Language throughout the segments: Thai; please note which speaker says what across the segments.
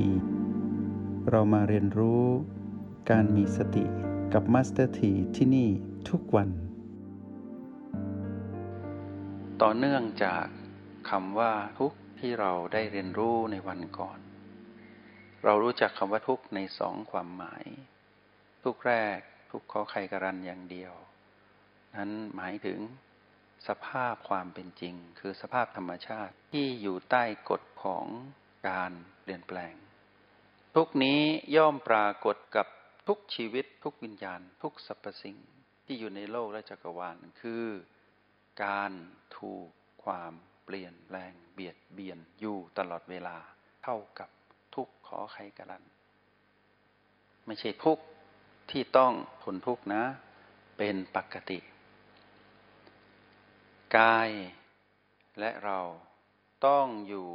Speaker 1: ที เรามาเรียนรู้การมีสติกับ Master T ที่ที่นี่ทุกวัน ต่อเนื่องจากคำว่าทุกที่เราได้เรียนรู้ในวันก่อน เรารู้จักคำว่าทุกในสองความหมาย ทุกแรกทุกข้อไขกรันอย่างเดียว นั้นหมายถึงสภาพความเป็นจริง คือสภาพธรรมชาติที่อยู่ใต้กฎของการเปลี่ยนแปลง ทุกนี้ย่อมปรากฏกับทุกชีวิตทุกวิญญาณ ทุกสรรพสิ่งที่อยู่ในโลกและจักรวาลคือ การถูกความเปลี่ยนแปลงเบียดเบียนอยู่ตลอดเวลาเท่ากับทุกขอใครกรัน ไม่ใช่ทุกที่ต้องทนทุกนะ เป็นปกติ กายและเราต้องอยู่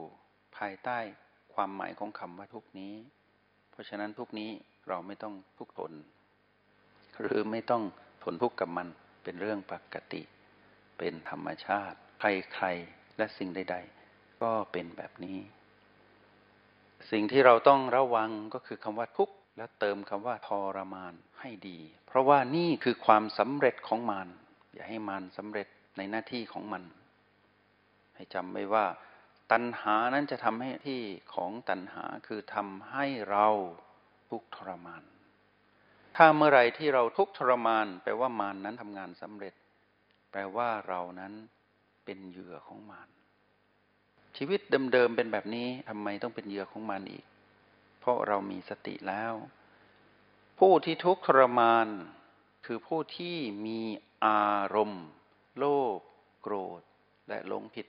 Speaker 1: ภายใต้ความหมายของคำว่าทุกนี้ เพราะฉะนั้นทุกนี้เราไม่ต้องทุกทน หรือไม่ต้องทนทุกข์กับมันเป็นเรื่องปกติ เป็นธรรมชาติ ใครๆและสิ่งใด ๆ ก็เป็นแบบนี้ สิ่งที่เราต้องระวังก็คือคำว่าทุกข์และเติมคำว่าทรมานให้ดี เพราะว่านี่คือความสำเร็จของมัน อย่าให้มันสำเร็จในหน้าที่ของมัน ให้จำไว้ว่า ตัณหานั้นจะทำให้ที่ของตัณหาคือทำให้เราทุกทรมาน ถ้าเมื่อไรที่เราทุกทรมาน แปลว่ามานนั้นทำงานสำเร็จ แปลว่าเรานั้นเป็นเหยื่อของมานชีวิตเดิมๆเป็นแบบนี้ทำไมต้องเป็นเหยื่อของมานอีก เพราะเรามีสติแล้ว ผู้ที่ทุกทรมาน คือผู้ที่มีอารมณ์ โลภโกรธ และหลงผิด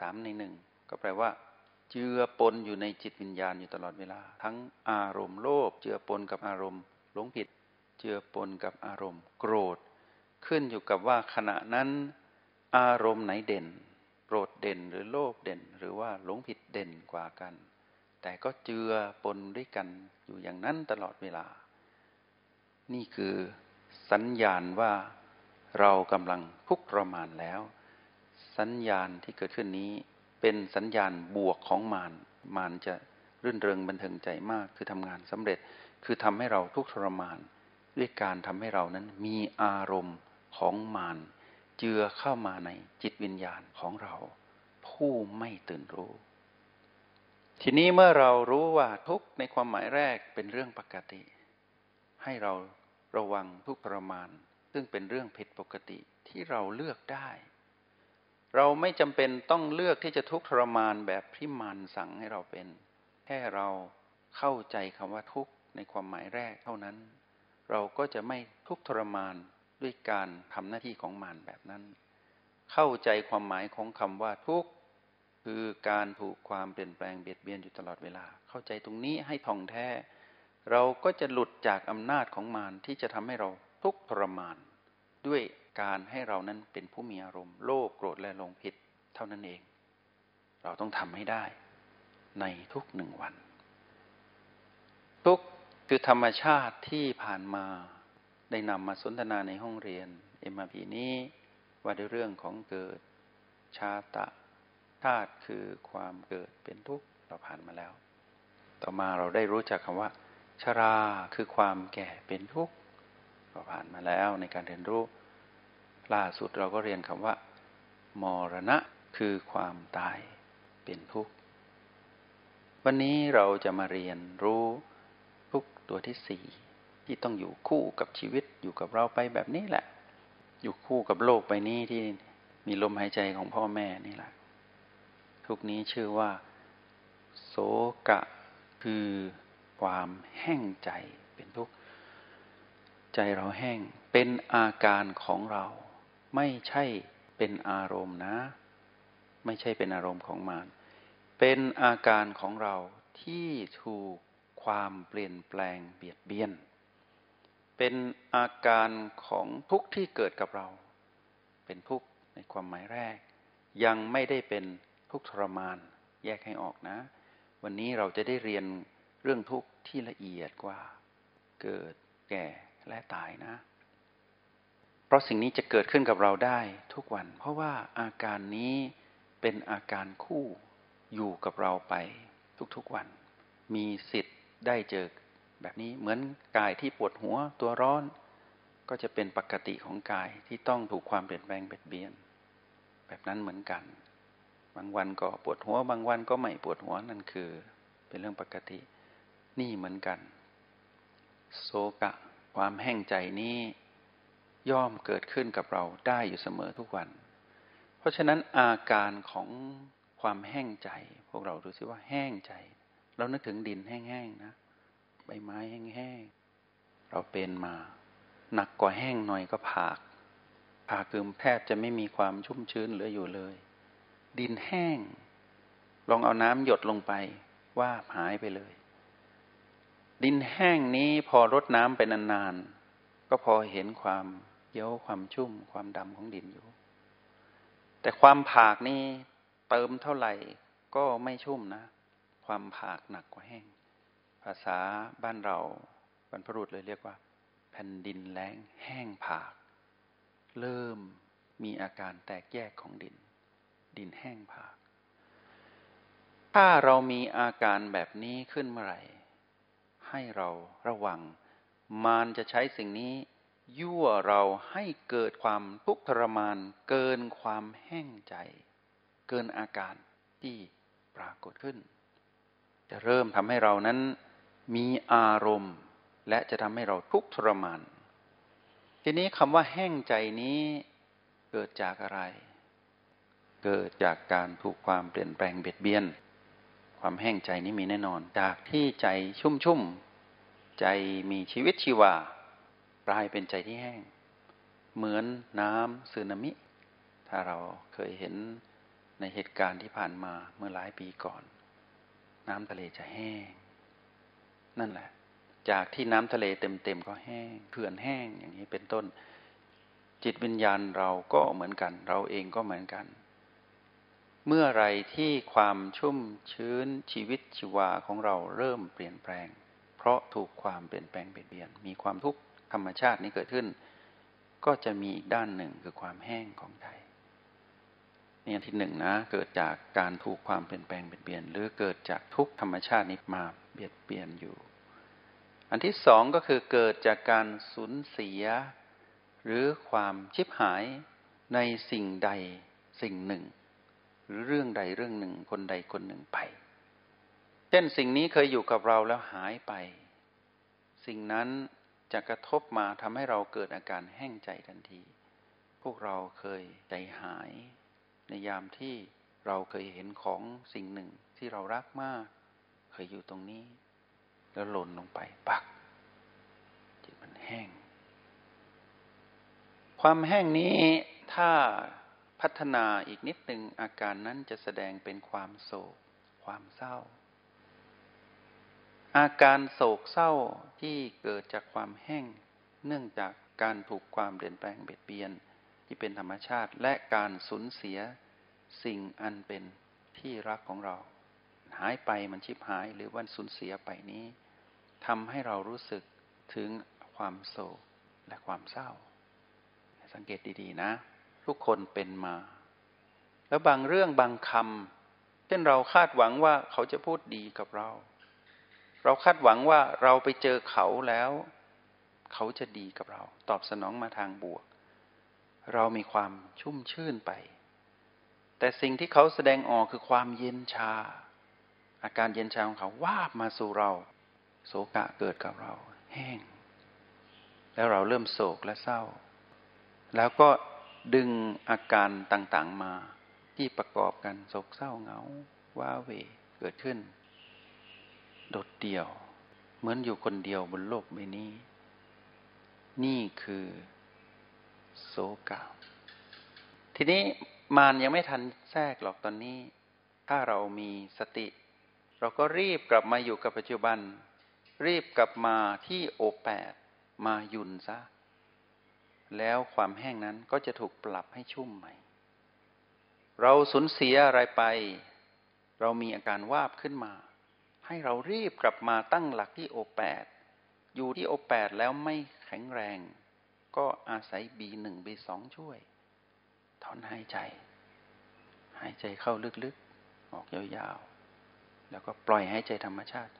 Speaker 1: สามในหนึ่งก็แปลว่า เจือปนอยู่ในจิตวิญญาณอยู่ตลอดเวลา ทั้งอารมณ์โลภเจือปนกับอารมณ์หลงผิด เจือปนกับอารมณ์ โกรธ ขึ้นอยู่กับว่าขณะนั้น อารมณ์ไหนเด่นโกรธเด่นหรือโลภเด่น หรือว่าหลงผิดเด่นกว่ากัน แต่ก็เจือปนด้วยกันอยู่อย่างนั้นตลอดเวลา นี่คือสัญญาณว่าเรากำลังทุกข์ทรมานแล้ว สัญญาณที่เกิดขึ้นนี้ เป็นสัญญาณบวกของมารมารจะรื่นเริงบันเทิงใจมาก คือทำงานสำเร็จ คือทำให้เราทุกข์ทรมาน ด้วยการทำให้เรานั้นมีอารมณ์ของมารเจือเข้ามาในจิตวิญญาณของเรา ผู้ไม่ตื่นรู้ ทีนี้เมื่อเรารู้ว่าทุกในความหมายแรกเป็นเรื่องปกติ ให้เราระวังทุกทรมาน ซึ่งเป็นเรื่องผิดปกติที่เราเลือกได้ เราไม่จำเป็นต้องเลือกที่จะทุกข์ทรมานแบบที่มันสั่งให้เราเป็น แค่เราเข้าใจคำว่าทุกข์ในความหมายแรกเท่านั้น เราก็จะไม่ทุกข์ทรมานด้วยการทำหน้าที่ของมันแบบนั้น เข้าใจความหมายของคำว่าทุกข์คือการถูกความเปลี่ยนแปลงเบียดเบียนอยู่ตลอดเวลา เข้าใจตรงนี้ให้ท่องแท้ เราก็จะหลุดจากอำนาจของมารที่จะทำให้เราทุกข์ทรมาน ด้วย การให้เรานั้นเป็นผู้มีอารมณ์ โลภโกรธและหลงผิดเท่านั้นเอง เราต้องทำให้ได้ในทุกหนึ่งวัน ทุกคือธรรมชาติที่ผ่านมาได้นำมาสนทนาในห้องเรียนเอ็มพีนี้ว่าด้วยเรื่องของเกิดชาตะธาตุคือความเกิดเป็นทุกข์เราผ่านมาแล้ว ต่อมาเราได้รู้จักคำว่า ชราคือความแก่เป็นทุกข์ก็ผ่านมาแล้วในการเรียนรู้ ล่าสุดเราก็เรียนคำว่า มรณะคือความตายเป็นทุกข์ วันนี้เราจะมาเรียนรู้ทุกตัวที่สี่ที่ต้องอยู่คู่กับชีวิตอยู่กับเราไปแบบนี้แหละ อยู่คู่กับโลกใบนี้ที่มีลมหายใจของพ่อแม่นี่แหละ ทุกนี้ชื่อว่า โสกะ คือความแห้งใจเป็นทุกข์ ใจเราแห้งเป็นอาการของเรา ไม่ใช่เป็นอารมณ์นะ ไม่ใช่เป็นอารมณ์ของมารเป็นอาการของเราที่ถูกความเปลี่ยนแปลงเบียดเบียน เป็นอาการของทุกข์ที่เกิดกับเรา เป็นทุกข์ในความหมายแรก ยังไม่ได้เป็นทุกข์ทรมาน แยกให้ออกนะ วันนี้เราจะได้เรียนเรื่องทุกข์ที่ละเอียดกว่า เกิดแก่และตายนะ เพราะสิ่งนี้จะเกิดขึ้นกับเราได้ทุกวัน เพราะว่าอาการนี้เป็นอาการคู่อยู่กับเราไปทุกๆวัน มีสิทธิ์ได้เจอแบบนี้เหมือนกายที่ปวดหัวตัวร้อน ก็จะเป็นปกติของกายที่ต้องถูกความเปลี่ยนแปลงเบียดเบียน แบบนั้นเหมือนกัน บางวันก็ปวดหัว บางวันก็ไม่ปวดหัวนั่นคือ เป็นเรื่องปกติ นี่เหมือนกัน โศกะ ความแห้งใจนี้ ย่อมเกิดขึ้นกับเราได้อยู่เสมอทุกวัน เพราะฉะนั้นอาการของความแห้งใจ พวกเราดูซิว่าแห้งใจ เรานึกถึงดินแห้งๆนะ ใบไม้แห้งๆ เราเป็นมา หนักกว่าแห้งหน่อยก็ผาก ผากคือแทบจะไม่มีความชุ่มชื้นเหลืออยู่เลย ดินแห้ง ลองเอาน้ำหยดลงไปว่าหายไปเลย ดินแห้งนี้พอรดน้ำไปนานๆก็พอเห็นความ เย้าความชุ่มความดำของดินอยู่ แต่ความผากนี้เติมเท่าไหร่ก็ไม่ชุ่มนะ ความผากหนักกว่าแห้ง ภาษาบ้านเราบรรพุรุษเลยเรียกว่า แผ่นดินแล้งแห้งผาก เริ่มมีอาการแตกแยกของดิน ดินแห้งผาก ถ้าเรามีอาการแบบนี้ขึ้นเมื่อไหร่ ให้เราระวัง มารจะใช้สิ่งนี้ ยั่วเราให้เกิดความทุกข์ทรมาน เกินความแห้งใจ เกินอาการที่ปรากฏขึ้น จะเริ่มทำให้เรานั้นมีอารมณ์ และจะทำให้เราทุกข์ทรมาน ทีนี้คำว่าแห้งใจนี้เกิดจากอะไร เกิดจากการถูกความเปลี่ยนแปลงเบียดเบียน ความแห้งใจนี้มีแน่นอน จากที่ใจชุ่มชุ่มใจมีชีวิตชีวา กลายเป็นใจที่แห้ง เหมือนน้ำสึนามิ ถ้าเราเคยเห็นในเหตุการณ์ที่ผ่านมาเมื่อหลายปีก่อน น้ำทะเลจะแห้ง นั่นแหละ จากที่น้ำทะเลเต็มๆก็แห้งเขื่อนแห้งอย่างนี้เป็นต้น จิตวิญญาณเราก็เหมือนกัน เราเองก็เหมือนกัน เมื่อไรที่ความชุ่มชื้นชีวิตชีวาของเราเริ่มเปลี่ยนแปลง เพราะถูกความเปลี่ยนแปลงเปลี่ยนเบียนมีความทุกข์ ธรรมชาตินี้เกิดขึ้น ก็จะมีอีกด้านหนึ่งคือความแห้งของใจนี่อันที่หนึ่งนะ เกิดจากการถูกความเปลี่ยนแปลงเปลี่ยนเปลี่ยน หรือเกิดจากทุกธรรมชาตินี้มาเบียดเบียนอยู่ อันที่สองก็คือเกิดจากการสูญเสีย หรือความชิบหายในสิ่งใดสิ่งหนึ่ง หรือเรื่องใดเรื่องหนึ่งคนใดคนหนึ่งไป เช่นสิ่งนี้เคยอยู่กับเราแล้วหายไป สิ่งนั้น จะกระทบมาทำให้เราเกิดอาการแห้งใจทันที พวกเราเคยใจหาย ในยามที่เราเคยเห็นของสิ่งหนึ่งที่เรารักมาก เคยอยู่ตรงนี้ แล้วหล่นลงไปปักจิตมันแห้ง ความแห้งนี้ถ้าพัฒนาอีกนิดหนึ่งอาการนั้นจะแสดงเป็นความโศก ความเศร้า อาการโศกเศร้าที่เกิดจากความแห้ง เนื่องจากการถูกความเปลี่ยนแปลงเบียดเบียน ที่เป็นธรรมชาติและการสูญเสียสิ่งอันเป็นที่รักของเรา หายไปมันชิบหายหรือวันสูญเสียไปนี้ทำให้เรารู้สึกถึงความโศกและความเศร้า สังเกตดีๆนะ ทุกคนเป็นมา แล้วบางเรื่องบางคำเช่นเราคาดหวังว่าเขาจะพูดดีกับเรา เราคาดหวังว่าเราไปเจอเขาแล้ว เขาจะดีกับเรา ตอบสนองมาทางบวก เรามีความชุ่มชื่นไป แต่สิ่งที่เขาแสดงออกคือความเย็นชา อาการเย็นชาของเขาวาบมาสู่เรา โศกะเกิดกับเรา แห้ง แล้วเราเริ่มโศกและเศร้า แล้วก็ดึงอาการต่างๆมาที่ประกอบกันโศกเศร้าเหงาว้าเวเกิดขึ้น โดดเดี่ยว เหมือนอยู่คนเดียวบนโลกใบนี้ นี่คือโศกาทีนี้มารยังไม่ทันแทรกหรอกตอนนี้ ถ้าเรามีสติ เราก็รีบกลับมาอยู่กับปัจจุบัน รีบกลับมาที่โอแปดมายุนซะ แล้วความแห้งนั้นก็จะถูกปรับให้ชุ่มใหม่ เราสูญเสียอะไรไป เรามีอาการวาบขึ้นมา ให้เรารีบกลับมาตั้งหลักที่โอแปดอยู่ที่โอแปดแล้วไม่แข็งแรง ก็อาศัย B1 B2 ช่วย ถอนหายใจ หายใจเข้าลึกๆ ออกยาวๆ แล้วก็ปล่อยหายใจธรรมชาติ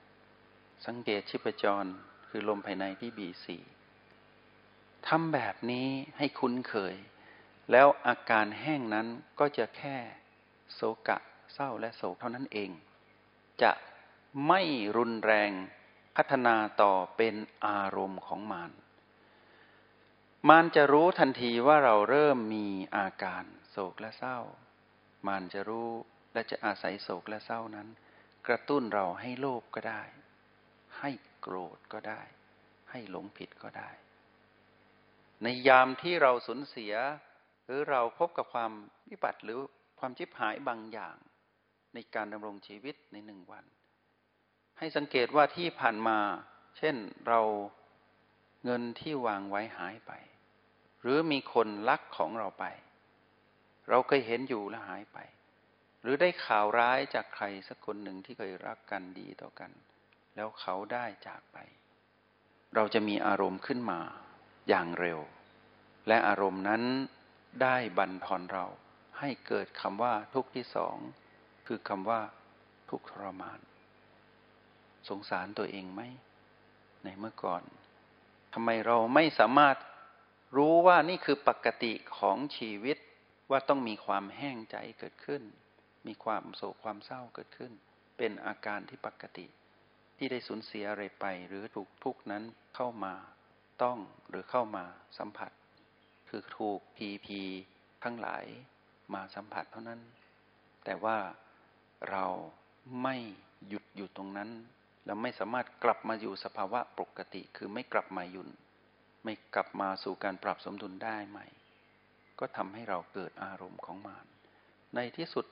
Speaker 1: สังเกตชิปจรคือลมภายในที่บีสี่ทำแบบนี้ให้คุ้นเคย แล้วอาการแห้งนั้นก็จะแค่โศกะเศร้าและโศกเท่านั้นเอง จะ ไม่รุนแรงพัฒนาต่อเป็นอารมณ์ของมารมารจะรู้ทันทีว่าเราเริ่มมีอาการโศกและเศร้า มารจะรู้และจะอาศัยโศกและเศร้านั้น กระตุ้นเราให้โลภกก็ได้ ให้โกรธก็ได้ ให้หลงผิดก็ได้ ในยามที่เราสูญเสีย หรือเราพบกับความวิบัติหรือความชิบหายบางอย่าง ในการดำรงชีวิตในหนึ่งวัน ให้สังเกตว่าที่ผ่านมา เช่นเราเงินที่วางไว้หายไป หรือมีคนลักของเราไป เราเคยเห็นอยู่และหายไป หรือได้ข่าวร้ายจากใครสักคนหนึ่งที่เคยรักกันดีต่อกัน แล้วเขาได้จากไป เราจะมีอารมณ์ขึ้นมาอย่างเร็ว และอารมณ์นั้นได้บันทอนเราให้เกิดคำว่าทุกข์ที่สอง คือคำว่าทุกข์ทรมาน สงสารตัวเองไหมในเมื่อก่อนทำไมเราไม่สามารถรู้ว่านี่คือปกติของชีวิตว่าต้องมีความแห้งใจเกิดขึ้น มีความโศกความเศร้าเกิดขึ้น เป็นอาการที่ปกติ ที่ได้สูญเสียอะไรไป หรือถูกทุกนั้นเข้ามาต้องหรือเข้ามาสัมผัส คือถูกพีพีทั้งหลายมาสัมผัสเท่านั้น แต่ว่าเราไม่หยุดอยู่ตรงนั้น เราไม่สามารถกลับมาอยู่สภาวะปกติ คือไม่กลับมายุนไม่กลับมาสู่การปรับสมดุลได้ใหม่ ก็ทำให้เราเกิดอารมณ์ของมารในที่สุด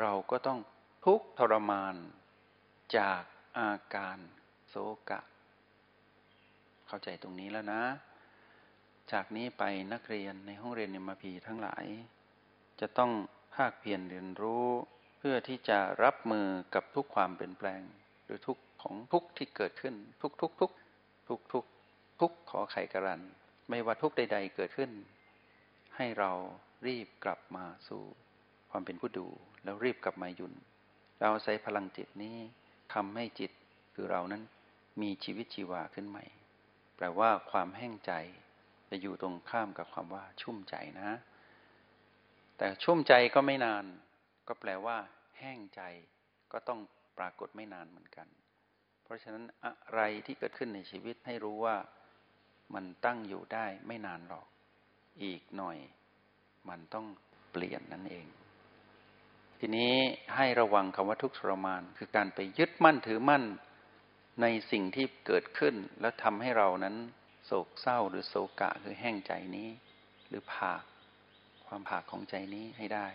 Speaker 1: เราก็ต้องทุกทรมานจากอาการโศกะ เข้าใจตรงนี้แล้วนะ จากนี้ไปนักเรียนในห้องเรียนเนมาพีทั้งหลาย จะต้องภาคเพียรเรียนรู้ เพื่อที่จะรับมือกับทุกความเปลี่ยนแปลง หรือทุกของทุกที่เกิดขึ้น ทุกทุกทุกทุกทุกทุกขอไขกรัน ไม่ว่าทุกใด ๆ เกิดขึ้น ให้เรารีบกลับมาสู่ความเป็นผู้ดู แล้วรีบกลับมาหยุนเราใช้พลังจิตนี้ทำให้จิตคือเรานั้นมีชีวิตชีวาขึ้นใหม่ แปลว่าความแห้งใจจะอยู่ตรงข้ามกับความว่าชุ่มใจนะ แต่ชุ่มใจก็ไม่นาน ก็แปลว่า แห้งใจก็ต้องปรากฏไม่นานเหมือนกัน เพราะฉะนั้นอะไรที่เกิดขึ้นในชีวิตให้รู้ว่ามันตั้งอยู่ได้ไม่นานหรอก อีกหน่อย มันต้องเปลี่ยนนั่นเอง ทีนี้ให้ระวังคำว่าทุกข์ทรมาน คือการไปยึดมั่นถือมั่นในสิ่งที่เกิดขึ้น แล้วทำให้เรานั้น โศกเศร้าหรือโศกะคือแห้งใจนี้ หรือผากความผากของใจนี้ให้ได้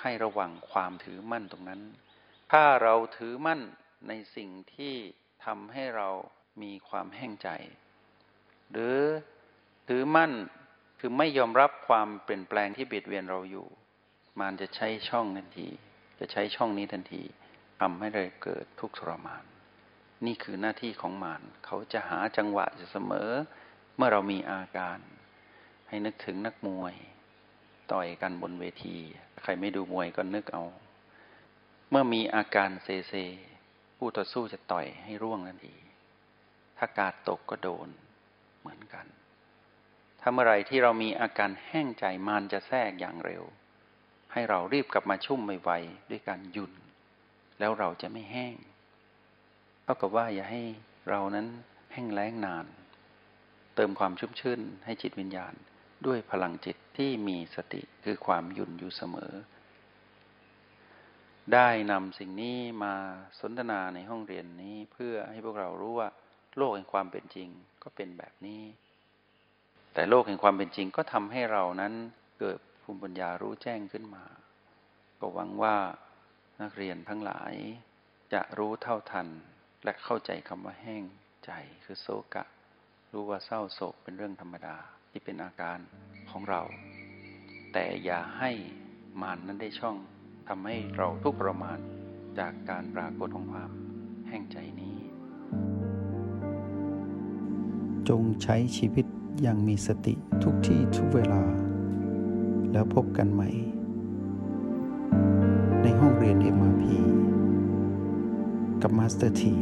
Speaker 1: ให้ระวังความถือมั่นตรงนั้น ถ้าเราถือมั่น ในสิ่งที่ทำให้เรามีความแห้งใจ หรือถือมั่นคือไม่ยอมรับความเปลี่ยนแปลงที่เบียดเบียนเราอยู่ มันจะใช้ช่องทันที จะใช้ช่องนี้ทันทีทำให้เราเกิดทุกข์ทรมาน นี่คือหน้าที่ของมารเขาจะหาจังหวะจะเสมอ เมื่อเรามีอาการ ให้นึกถึงนักมวย ต่อยกันบนเวที ใครไม่ดูมวยก็นึกเอา เมื่อมีอาการเซเซ ผู้ต่อสู้จะต่อยให้ร่วงทันที ถ้ากาดตกก็โดนเหมือนกัน ถ้าเมื่อไรที่เรามีอาการแห้งใจมันจะแทรกอย่างเร็ว ให้เรารีบกลับมาชุ่มไวๆด้วยการหยุดแล้วเราจะไม่แห้งเท่ากับว่าอย่าให้เรานั้นแห้งแล้งนาน เติมความชุ่มชื่นให้จิตวิญญาณ ด้วยพลังจิตที่มีสติคือความหยุ่นอยู่เสมอ ได้นำสิ่งนี้มาสนทนาในห้องเรียนนี้เพื่อให้พวกเรารู้ว่า โลกแห่งความเป็นจริงก็เป็นแบบนี้ แต่โลกแห่งความเป็นจริงก็ทำให้เรานั้นเกิดภูมิปัญญารู้แจ้งขึ้นมา ก็หวังว่านักเรียนทั้งหลาย จะรู้เท่าทันและเข้าใจคำว่าแห้งใจคือโศกะ รู้ว่าเศร้าโศกเป็นเรื่องธรรมดาที่เป็นอาการของเรา แต่อย่าให้มานนั้นได้ช่อง ทำให้เราทุกข์ประมานจากการปรากฏของความแห่งใจนี้
Speaker 2: จงใช้ชีวิตอย่างมีสติทุกที่ทุกเวลา แล้วพบกันใหม่ ในห้องเรียน MRP กับมาสเตอร์ที